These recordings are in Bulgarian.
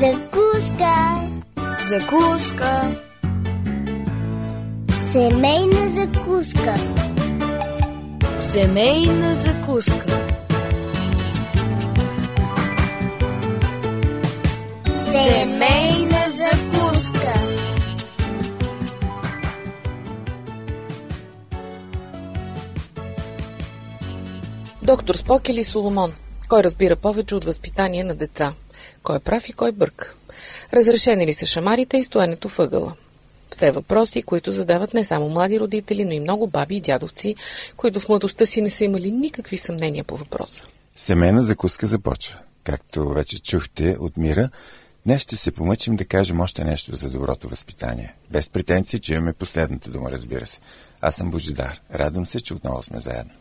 Закуска. Закуска. Семейна закуска. Семейна закуска. Семейна закуска. Доктор Спок или Соломон? Кой разбира повече от възпитание на деца? Кой е прав и кой бърка? Разрешени ли са шамарите и стоенето въгъла? Все въпроси, които задават не само млади родители, но и много баби и дядовци, които в младостта си не са имали никакви съмнения по въпроса. Семейна закуска започва. Както вече чухте от Мира, днес ще се помъчим да кажем още нещо за доброто възпитание. Без претенции, че имаме последната дума, разбира се. Аз съм Божидар. Радвам се, че отново сме заедно.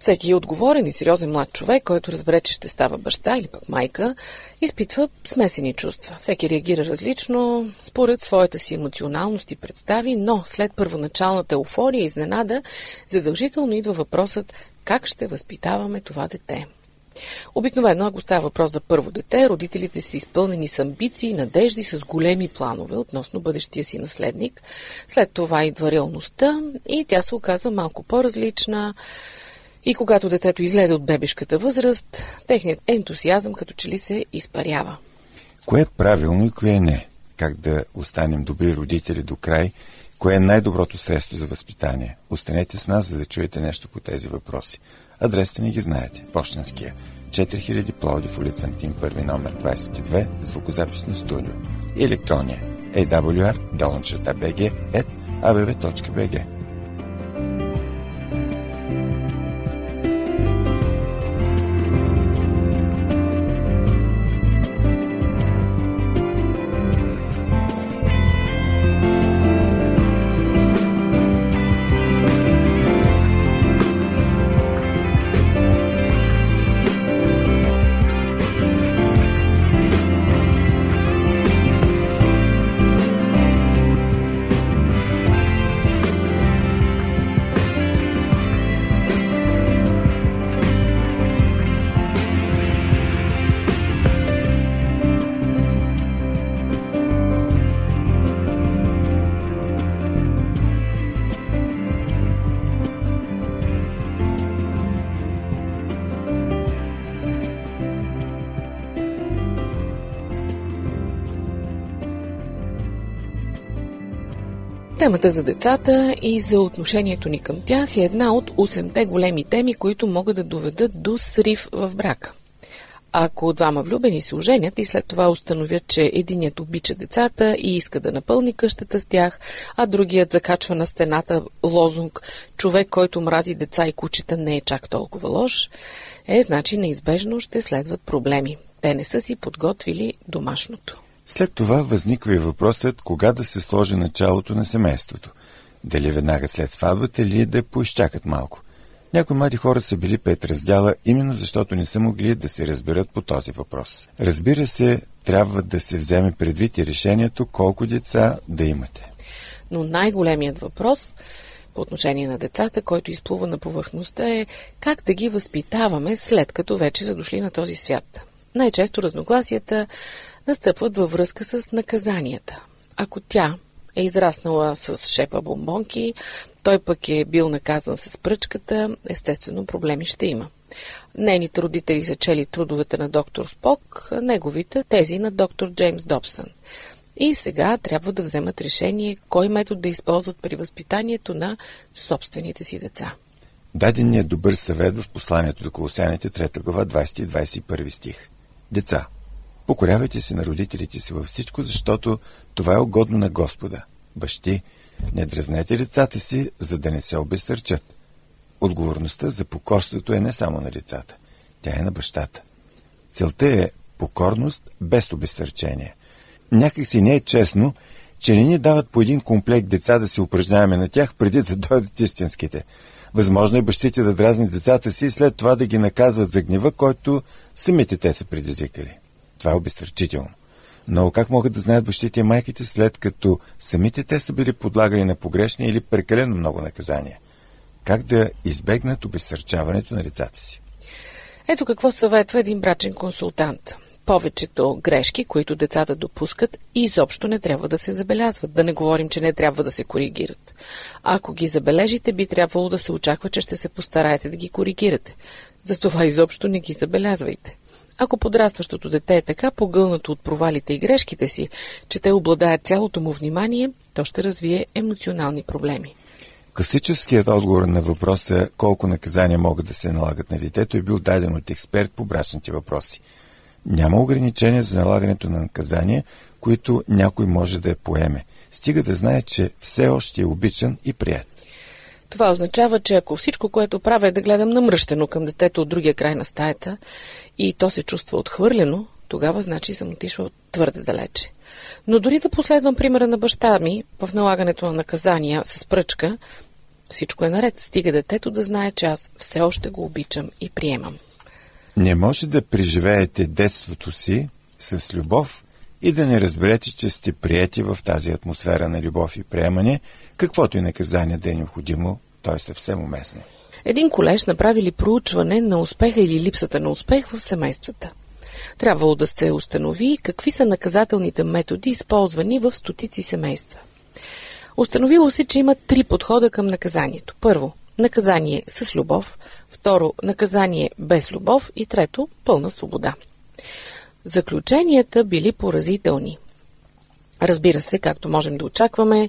Всеки отговорен и сериозен млад човек, който разбере, че ще става баща или пък майка, изпитва смесени чувства. Всеки реагира различно, според своята си емоционалност и представи, но след първоначалната еуфория и изненада, задължително идва въпросът как ще възпитаваме това дете. Обикновено, ако става въпрос за първо дете, родителите са изпълнени с амбиции, надежди, с големи планове относно бъдещия си наследник. След това идва реалността и тя се оказа малко по-различна. И когато детето излезе от бебешката възраст, техният ентусиазъм като че ли се изпарява. Кое е правилно и кое не? Как да останем добри родители до край? Кое е най-доброто средство за възпитание? Останете с нас, за да чуете нещо по тези въпроси. Адресите ни ги знаете. Почтенския. 4000 Пловдив улица Антим, първи номер 22, звукозаписно студио. И електрония awr долнчета bg at abv.bg. Темата за децата и за отношението ни към тях е една от 8-те големи теми, които могат да доведат до срив в брака. Ако двама влюбени се оженят и след това установят, че единият обича децата и иска да напълни къщата с тях, а другият закачва на стената лозунг «Човек, който мрази деца и кучета не е чак толкова лош», е, значи неизбежно ще следват проблеми. Те не са си подготвили домашното. След това възниква и въпросът кога да се сложи началото на семейството. Дали веднага след сватбата или да поизчакат малко. Някои млади хора са били пет раздяла, именно защото не са могли да се разберат по този въпрос. Разбира се, трябва да се вземе предвид и решението колко деца да имате. Но най-големият въпрос по отношение на децата, който изплува на повърхността е как да ги възпитаваме след като вече са дошли на този свят. Най-често разногласията настъпват във връзка с наказанията. Ако тя е израснала с шепа бомбонки, той пък е бил наказан с пръчката, естествено проблеми ще има. Нейните родители са чели трудовете на доктор Спок, неговите тези на доктор Джеймс Добсън. И сега трябва да вземат решение кой метод да използват при възпитанието на собствените си деца. Даденият добър съвет в посланието до Колосяните 3 глава 20 и 21 стих. Деца, покорявайте се на родителите си във всичко, защото това е угодно на Господа. Бащи, не дразнете децата си, за да не се обесърчат. Отговорността за покорството е не само на децата, тя е на бащата. Целта е покорност без обесърчение. Някак си не е честно, че не ни дават по един комплект деца да се упражняваме на тях, преди да дойдат истинските. Възможно е бащите да дразнят децата си и след това да ги наказват за гнева, който самите те са предизвикали. Това е обесърчително. Но как могат да знаят бащите и майките, след като самите те са били подлагани на погрешни или прекалено много наказания? Как да избегнат обесърчаването на децата си? Ето какво съветва един брачен консултант. Повечето грешки, които децата допускат, изобщо не трябва да се забелязват. Да не говорим, че не трябва да се коригират. Ако ги забележите, би трябвало да се очаква, че ще се постараете да ги коригирате. Затова изобщо не ги забелязвайте. Ако подрастващото дете е така погълнато от провалите и грешките си, че те обладаят цялото му внимание, то ще развие емоционални проблеми. Класическият отговор на въпроса колко наказания могат да се налагат на детето е бил даден от експерт по брачните въпроси. Няма ограничения за налагането на наказания, които някой може да я поеме. Стига да знае, че все още е обичан и прият. Това означава, че ако всичко, което правя е да гледам намръщено към детето от другия край на стаята и то се чувства отхвърлено, тогава значи съм отишла твърде далече. Но дори да последвам примера на баща ми в налагането на наказания с пръчка, всичко е наред. Стига детето да знае, че аз все още го обичам и приемам. Не може да преживеете детството си с любов и да не разберете, че сте прияти в тази атмосфера на любов и приемане, каквото и наказание да е необходимо, то е съвсем уместно. Един колеж направили проучване на успеха или липсата на успех в семействата. Трябвало да се установи какви са наказателните методи, използвани в стотици семейства. Установило се, че има три подхода към наказанието. Първо, наказание с любов, второ, наказание без любов и трето, пълна свобода. Заключенията били поразителни. Разбира се, както можем да очакваме,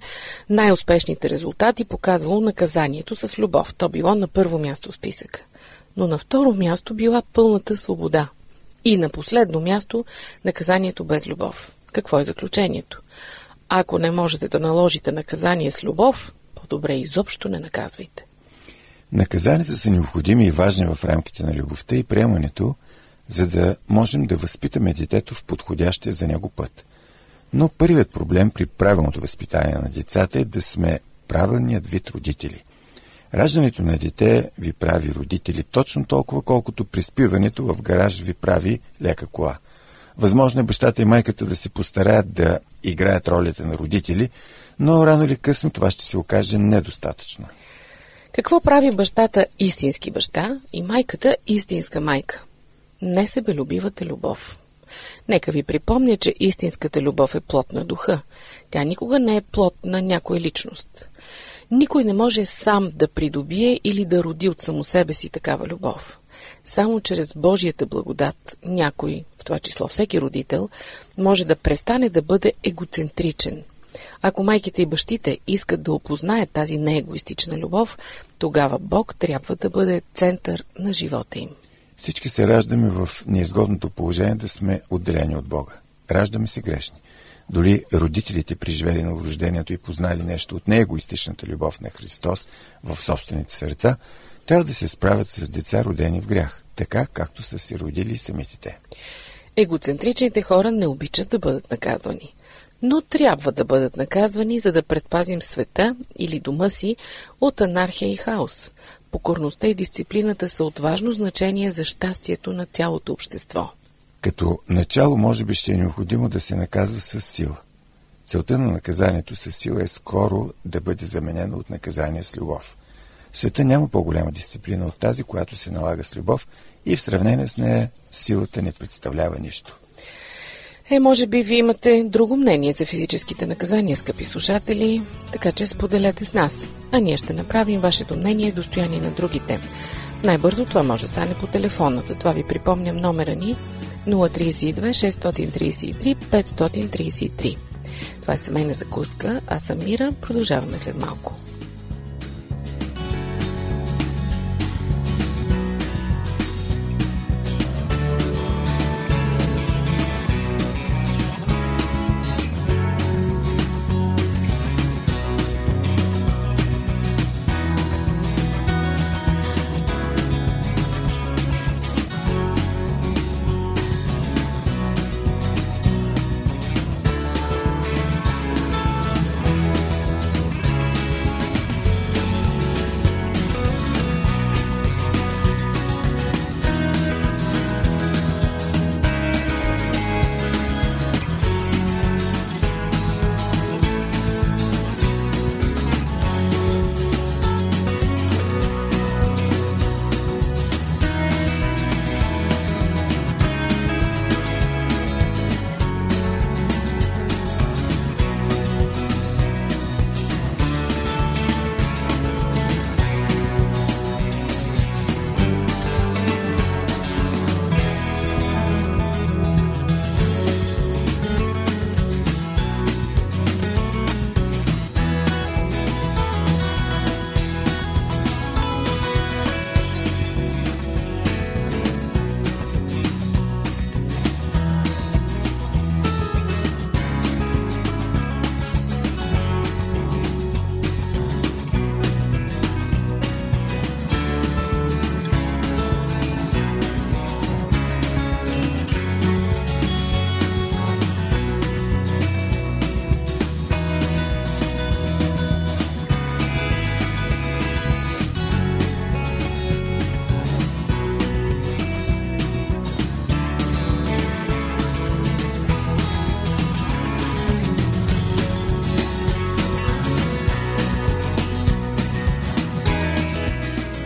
най-успешните резултати показало наказанието с любов. То било на първо място в списъка. Но на второ място била пълната свобода. И на последно място наказанието без любов. Какво е заключението? Ако не можете да наложите наказание с любов, по-добре изобщо не наказвайте. Наказанията са необходими и важни в рамките на любовта и приемането, за да можем да възпитаме детето в подходящия за него път. Но първият проблем при правилното възпитание на децата е да сме правилният вид родители. Раждането на дете ви прави родители точно толкова, колкото приспиването в гараж ви прави лека кола. Възможно е бащата и майката да се постараят да играят ролята на родители, но рано или късно това ще се окаже недостатъчно. Какво прави бащата истински баща и майката истинска майка? Несебелюбивата любов. Нека ви припомня, че истинската любов е плод на духа. Тя никога не е плод на някоя личност. Никой не може сам да придобие или да роди от само себе си такава любов. Само чрез Божията благодат някой, в това число всеки родител, може да престане да бъде егоцентричен. Ако майките и бащите искат да опознаят тази неегоистична любов, тогава Бог трябва да бъде център на живота им. Всички се раждаме в неизгодното положение да сме отделени от Бога. Раждаме се грешни. Дори родителите, преживели на рождението и познали нещо от неегоистичната любов на Христос в собствените сърца, трябва да се справят с деца, родени в грях, така както са се родили самите те. Егоцентричните хора не обичат да бъдат наказвани, но трябва да бъдат наказвани, за да предпазим света или дома си от анархия и хаос. Покорността и дисциплината са от важно значение за щастието на цялото общество. Като начало, може би ще е необходимо да се наказва с сила. Целта на наказанието с сила е скоро да бъде заменено от наказание с любов. Света няма по-голяма дисциплина от тази, която се налага с любов и в сравнение с нея силата не представлява нищо. Е, може би ви имате друго мнение за физическите наказания, скъпи слушатели, така че споделете с нас. А ние ще направим вашето мнение достояние на другите. Най-бързо това може да стане по телефона, затова ви припомням номера ни 032 633 533. Това е семейна закуска, аз съм Мира, продължаваме след малко.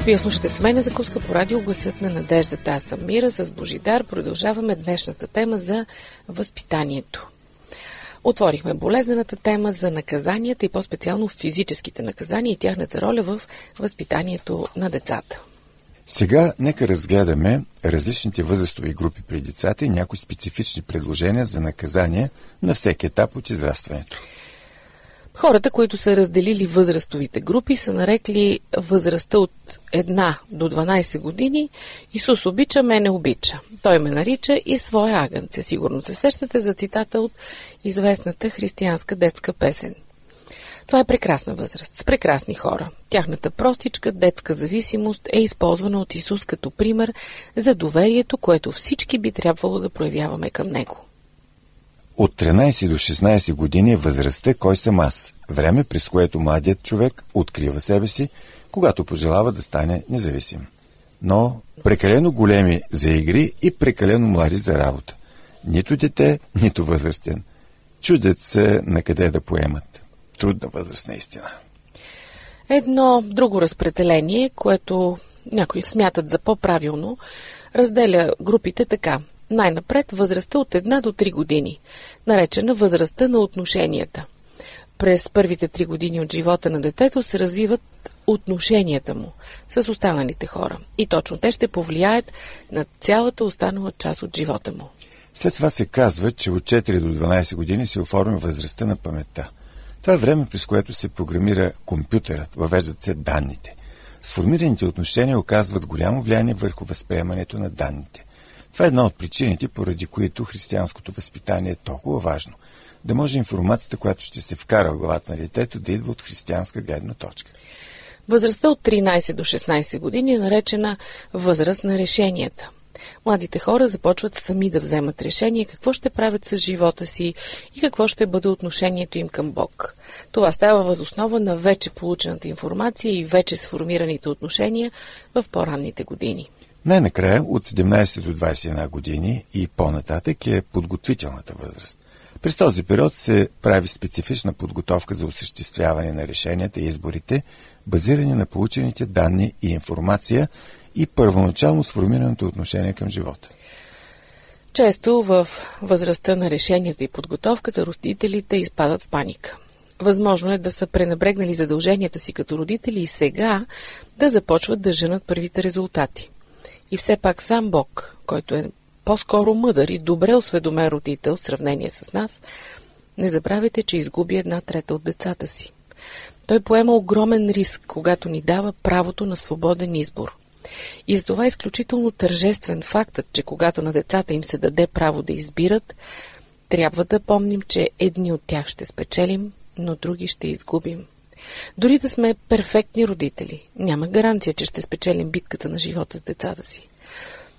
Вие слушате семейна закуска по радио Гласът на надеждата. Аз съм Мира с Божидар. Продължаваме днешната тема за възпитанието. Отворихме болезнената тема за наказанията и по-специално физическите наказания и тяхната роля в възпитанието на децата. Сега нека разгледаме различните възрастови групи при децата и някои специфични предложения за наказания на всеки етап от израстването. Хората, които са разделили възрастовите групи, са нарекли възрастта от 1 до 12 години Исус обича, мене обича. Той ме нарича и своя агънце. Сигурно се сещате за цитата от известната християнска детска песен. Това е прекрасна възраст, с прекрасни хора. Тяхната простичка детска зависимост е използвана от Исус като пример за доверието, което всички би трябвало да проявяваме към Него. От 13 до 16 години е възрастта кой съм аз, време през което младият човек открива себе си, когато пожелава да стане независим. Но прекалено големи за игри и прекалено млади за работа. Нито дете, нито възрастен. Чудят се на къде да поемат. Трудна възраст наистина. Едно друго разпределение, което някои смятат за по-правилно, разделя групите така. Най-напред възрастта от 1 до 3 години, наречена възрастта на отношенията. През първите 3 години от живота на детето се развиват отношенията му с останалите хора. И точно те ще повлияят на цялата останала част от живота му. След това се казва, че от 4 до 12 години се оформя възрастта на паметта. Това е време, през което се програмира компютърът, въвеждат се данните. Сформираните отношения оказват голямо влияние върху възприемането на данните. Това е една от причините, поради които християнското възпитание е толкова важно. Да може информацията, която ще се вкара в главата на детето, да идва от християнска гледна точка. Възрастта от 13 до 16 години е наречена възраст на решенията. Младите хора започват сами да вземат решение какво ще правят с живота си и какво ще бъде отношението им към Бог. Това става възоснова на вече получената информация и вече сформираните отношения в по-ранните години. Най-накрая от 17 до 21 години и по-нататък е подготвителната възраст. През този период се прави специфична подготовка за осъществяване на решенията и изборите, базирани на получените данни и информация и първоначално сформираното отношение към живота. Често в възрастта на решенията и подготовката родителите изпадат в паника. Възможно е да са пренебрегнали задълженията си като родители и сега да започват да женат първите резултати. И все пак сам Бог, който е по-скоро мъдър и добре осведомен родител в сравнение с нас, не забравяйте, че изгуби една трета от децата си. Той поема огромен риск, когато ни дава правото на свободен избор. И за това е изключително тържествен фактът, че когато на децата им се даде право да избират, трябва да помним, че едни от тях ще спечелим, но други ще изгубим. Дори да сме перфектни родители, няма гаранция, че ще спечелим битката на живота с децата си.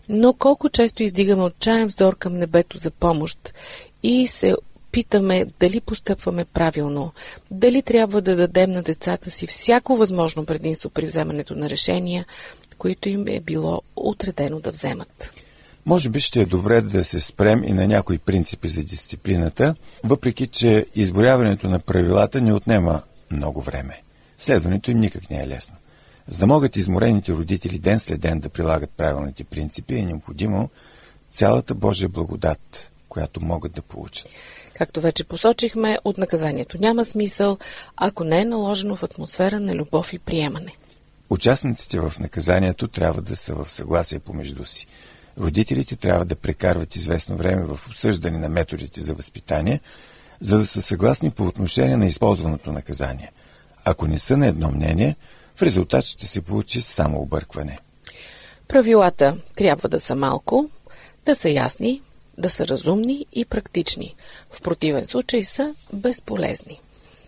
Но колко често издигаме отчаян вздор към небето за помощ и се питаме дали постъпваме правилно, дали трябва да дадем на децата си всяко възможно предимство при вземането на решения, които им е било отредено да вземат. Може би ще е добре да се спрем и на някои принципи за дисциплината, въпреки че изборяването на правилата не отнема много време. Следването им никак не е лесно. За да могат изморените родители ден след ден да прилагат правилните принципи, е необходимо цялата Божия благодат, която могат да получат. Както вече посочихме, от наказанието няма смисъл, ако не е наложено в атмосфера на любов и приемане. Участниците в наказанието трябва да са в съгласие помежду си. Родителите трябва да прекарват известно време в обсъждане на методите за възпитание, за да са съгласни по отношение на използваното наказание. Ако не са на едно мнение, в резултат ще се получи само объркване. Правилата трябва да са малко, да са ясни, да са разумни и практични. В противен случай са безполезни.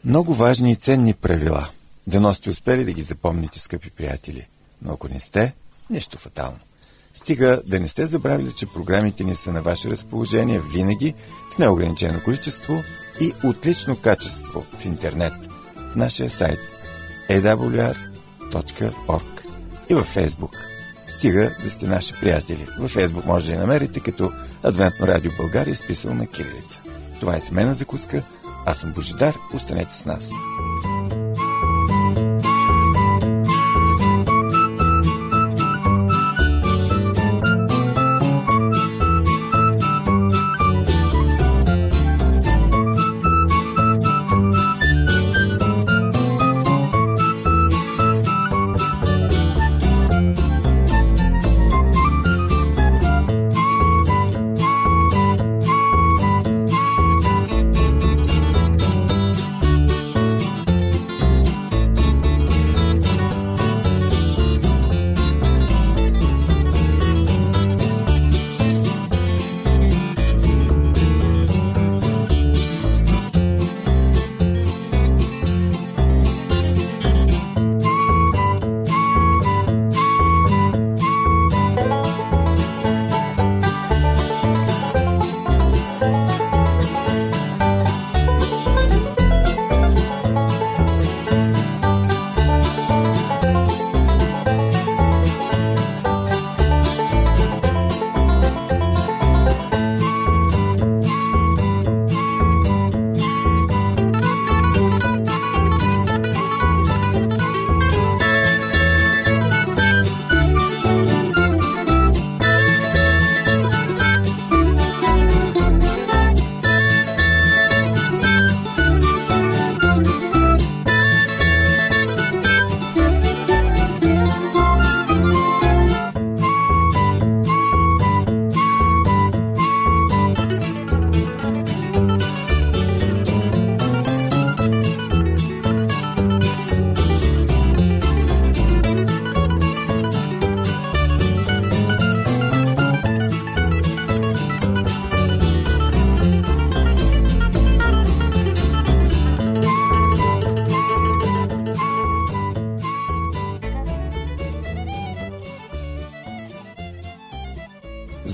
Много важни и ценни правила. Дано сте успели да ги запомните, скъпи приятели. Но ако не сте, нищо фатално. Стига да не сте забравили, че програмите ни са на ваше разположение винаги в неограничено количество и отлично качество в интернет, в нашия сайт awr.org и във Facebook. Стига да сте наши приятели. Във Facebook може да я намерите като Адвентно радио България, изписано на Кирилица. Това е семейна закуска. Аз съм Божидар. Останете с нас.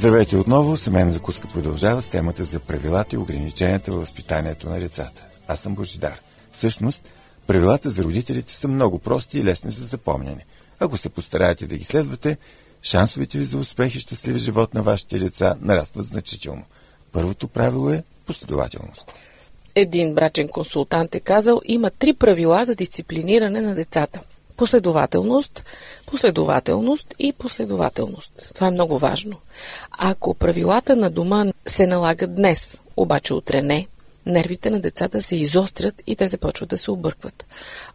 Здравейте отново! Семейна закуска продължава с темата за правилата и ограниченията в възпитанието на децата. Аз съм Божидар. Всъщност, правилата за родителите са много прости и лесни за запомняне. Ако се постараете да ги следвате, шансовете ви за успех и щастлив живот на вашите деца нарастват значително. Първото правило е последователност. Един брачен консултант е казал, има три правила за дисциплиниране на децата. Последователност, последователност и последователност. Това е много важно. Ако правилата на дома се налагат днес, обаче утре не, нервите на децата се изострят и те започват да се объркват.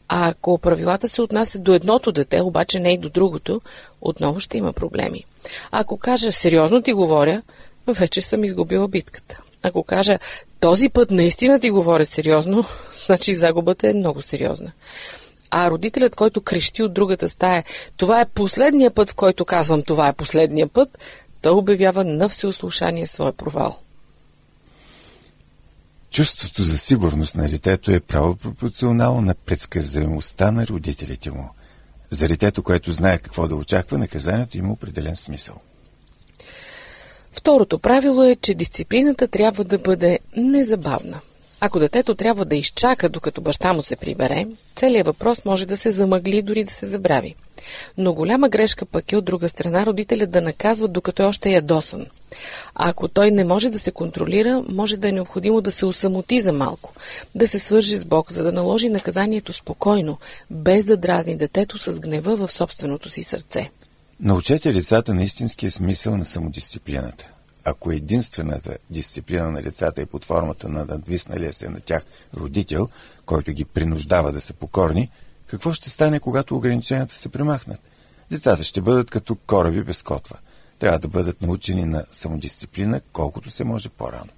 А ако правилата се отнасят до едното дете, обаче не и до другото, отново ще има проблеми. Ако кажа сериозно ти говоря, вече съм изгубила битката. Ако кажа този път наистина ти говоря сериозно, значи загубата е много сериозна. А родителят, който крещи от другата стая, това е последния път, в който казвам това е последния път, той обявява на всеослушание своя провал. Чувството за сигурност на детето е право пропорционално на предсказуемостта на родителите му. За детето, което знае какво да очаква, наказанието има определен смисъл. Второто правило е, че дисциплината трябва да бъде незабавна. Ако детето трябва да изчака, докато баща му се прибере, целият въпрос може да се замъгли, дори да се забрави. Но голяма грешка пък е от друга страна родителя да наказва, докато е още ядосан. А ако той не може да се контролира, може да е необходимо да се усамоти за малко, да се свържи с Бог, за да наложи наказанието спокойно, без да дразни детето с гнева в собственото си сърце. Научете децата на истинския смисъл на самодисциплината. Ако единствената дисциплина на децата е под формата на надвисналия се на тях родител, който ги принуждава да са покорни, какво ще стане, когато ограниченията се премахнат? Децата ще бъдат като кораби без котва. Трябва да бъдат научени на самодисциплина колкото се може по-рано.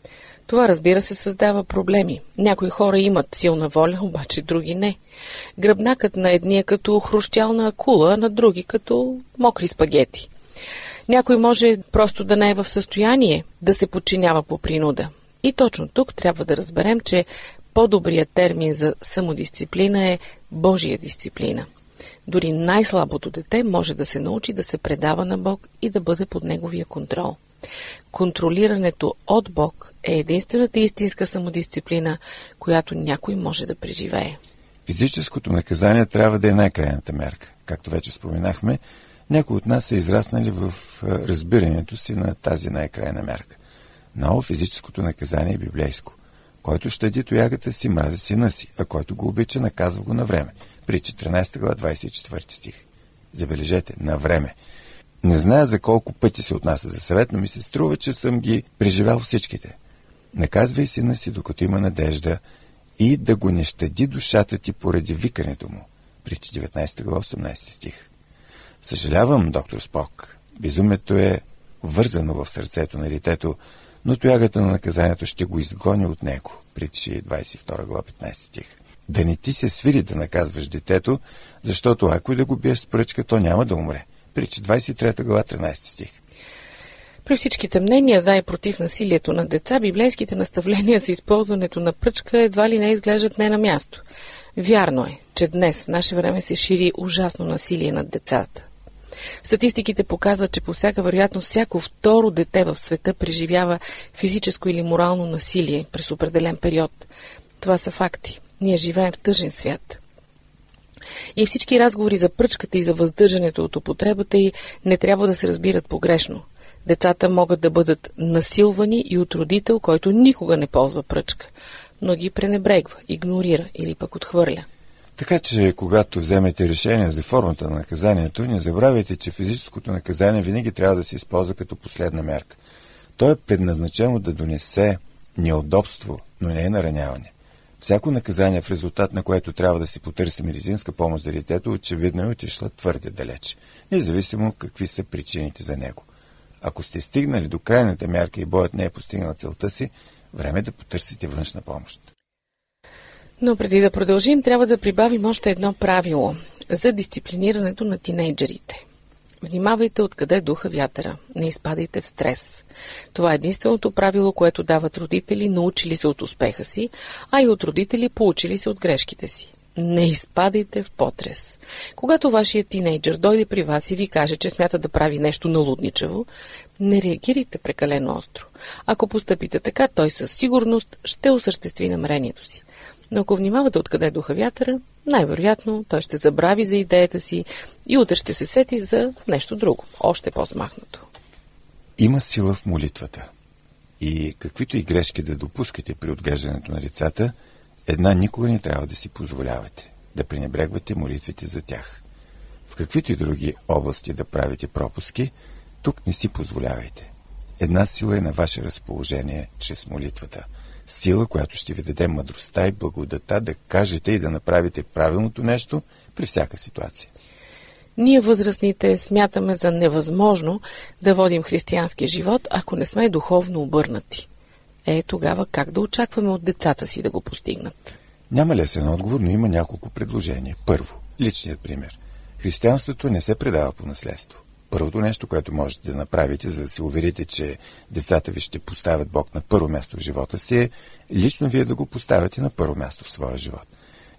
Това, разбира се, създава проблеми. Някои хора имат силна воля, обаче други не. Гръбнакът на едни е като хрущялна акула, на други като мокри спагети. Някой може просто да не е в състояние да се подчинява по принуда. И точно тук трябва да разберем, че по-добрият термин за самодисциплина е Божия дисциплина. Дори най-слабото дете може да се научи да се предава на Бог и да бъде под неговия контрол. Контролирането от Бог е единствената истинска самодисциплина, която някой може да преживее. Физическото наказание трябва да е най-крайната мерка. Както вече споменахме, някои от нас са израснали в разбирането си на тази най-крайна мерка. Много физическото наказание е библейско. Който щади тоягата си, мрази сина си, а който го обича, наказва го на време. При 14 глава 24 стих. Забележете, на време. Не зная за колко пъти се отнася за съвет, но ми се струва, че съм ги преживял всичките. Наказвай сина си, докато има надежда и да го не щади душата ти поради викането му. При 19 глава 18 стих. Съжалявам, доктор Спок. Безумието е вързано в сърцето на детето, но тоягата на наказанието ще го изгони от него. Притчи 22 глава 15 стих. Да не ти се свири да наказваш детето, защото ако и да го биеш с пръчка, то няма да умре. Притчи 23 глава 13 стих. При всичките мнения за и против насилието на деца, библейските наставления за използването на пръчка едва ли не изглеждат не на място. Вярно е, че днес в наше време се шири ужасно насилие над децата. Статистиките показват, че по всяка вероятност всяко второ дете в света преживява физическо или морално насилие през определен период. Това са факти. Ние живеем в тъжен свят. И всички разговори за пръчката и за въздържането от употребата й не трябва да се разбират погрешно. Децата могат да бъдат насилвани и от родител, който никога не ползва пръчка, но ги пренебрегва, игнорира или пък отхвърля. Така че, когато вземете решение за формата на наказанието, не забравяйте, че физическото наказание винаги трябва да се използва като последна мерка. То е предназначено да донесе неудобство, но не е нараняване. Всяко наказание, в резултат на което трябва да се потърси медицинска помощ за детето, очевидно е отишла твърде далеч, независимо какви са причините за него. Ако сте стигнали до крайната мярка и боят не е постигнал целта си, време е да потърсите външна помощ. Но преди да продължим, трябва да прибавим още едно правило за дисциплинирането на тинейджерите. Внимавайте откъде духа вятъра. Не изпадайте в стрес. Това е единственото правило, което дават родители, научили се от успеха си, а и от родители, получили се от грешките си. Не изпадайте в потрес. Когато вашият тинейджър дойде при вас и ви каже, че смята да прави нещо налудничево, Не реагирайте прекалено остро. Ако постъпите така, той със сигурност ще осъществи намерението си. Но ако внимавате откъде духа вятъра, най-вероятно той ще забрави за идеята си и утре ще се сети за нещо друго, още по-смахнато. Има сила в молитвата. И каквито и грешки да допускате при отглеждането на децата, една никога не трябва да си позволявате да пренебрегвате молитвите за тях. В каквито и други области да правите пропуски, тук не си позволявайте. Една сила е на ваше разположение чрез молитвата. Сила, която ще ви даде мъдростта и благодата да кажете и да направите правилното нещо при всяка ситуация. Ние възрастните смятаме за невъзможно да водим християнски живот, ако не сме духовно обърнати. Е, тогава как да очакваме от децата си да го постигнат? Няма лесен отговор, но има няколко предложения. Първо, личният пример. Християнството не се предава по наследство. Първото нещо, което можете да направите, за да се уверите, че децата ви ще поставят Бог на първо място в живота си, е лично вие да го поставяте на първо място в своя живот.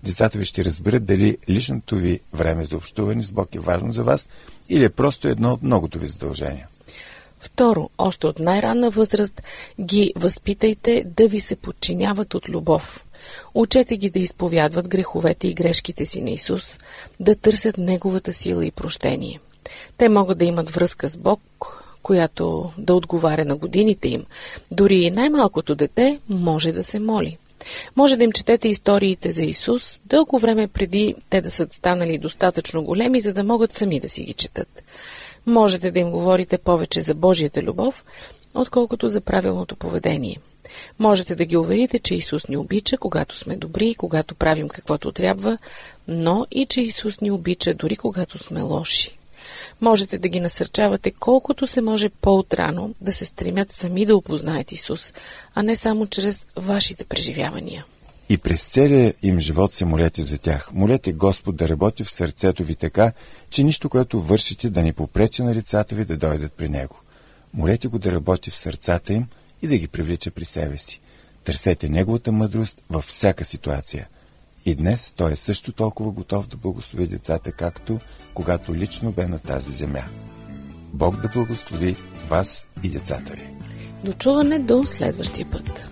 Децата ви ще разберат дали личното ви време за общуване с Бог е важно за вас или е просто едно от многото ви задължения. Второ, още от най-ранна възраст ги възпитайте да ви се подчиняват от любов. Учете ги да изповядват греховете и грешките си на Исус, да търсят Неговата сила и прощение. Те могат да имат връзка с Бог, която да отговаря на годините им. Дори и най-малкото дете може да се моли. Може да им четете историите за Исус дълго време преди те да са станали достатъчно големи, за да могат сами да си ги четат. Можете да им говорите повече за Божията любов, отколкото за правилното поведение. Можете да ги уверите, че Исус ни обича, когато сме добри, когато правим каквото трябва, но и че Исус ни обича дори когато сме лоши. Можете да ги насърчавате колкото се може по-отрано да се стремят сами да опознаят Исус, а не само чрез вашите преживявания. И през целия им живот се молете за тях. Молете Господ да работи в сърцето ви така, че нищо, което вършите, да не попречи на лицата ви да дойдат при Него. Молете го да работи в сърцата им и да ги привлича при себе си. Търсете Неговата мъдрост във всяка ситуация. И днес Той е също толкова готов да благослови децата, както когато лично бе на тази земя. Бог да благослови вас и децата ви. До чуване до следващия път.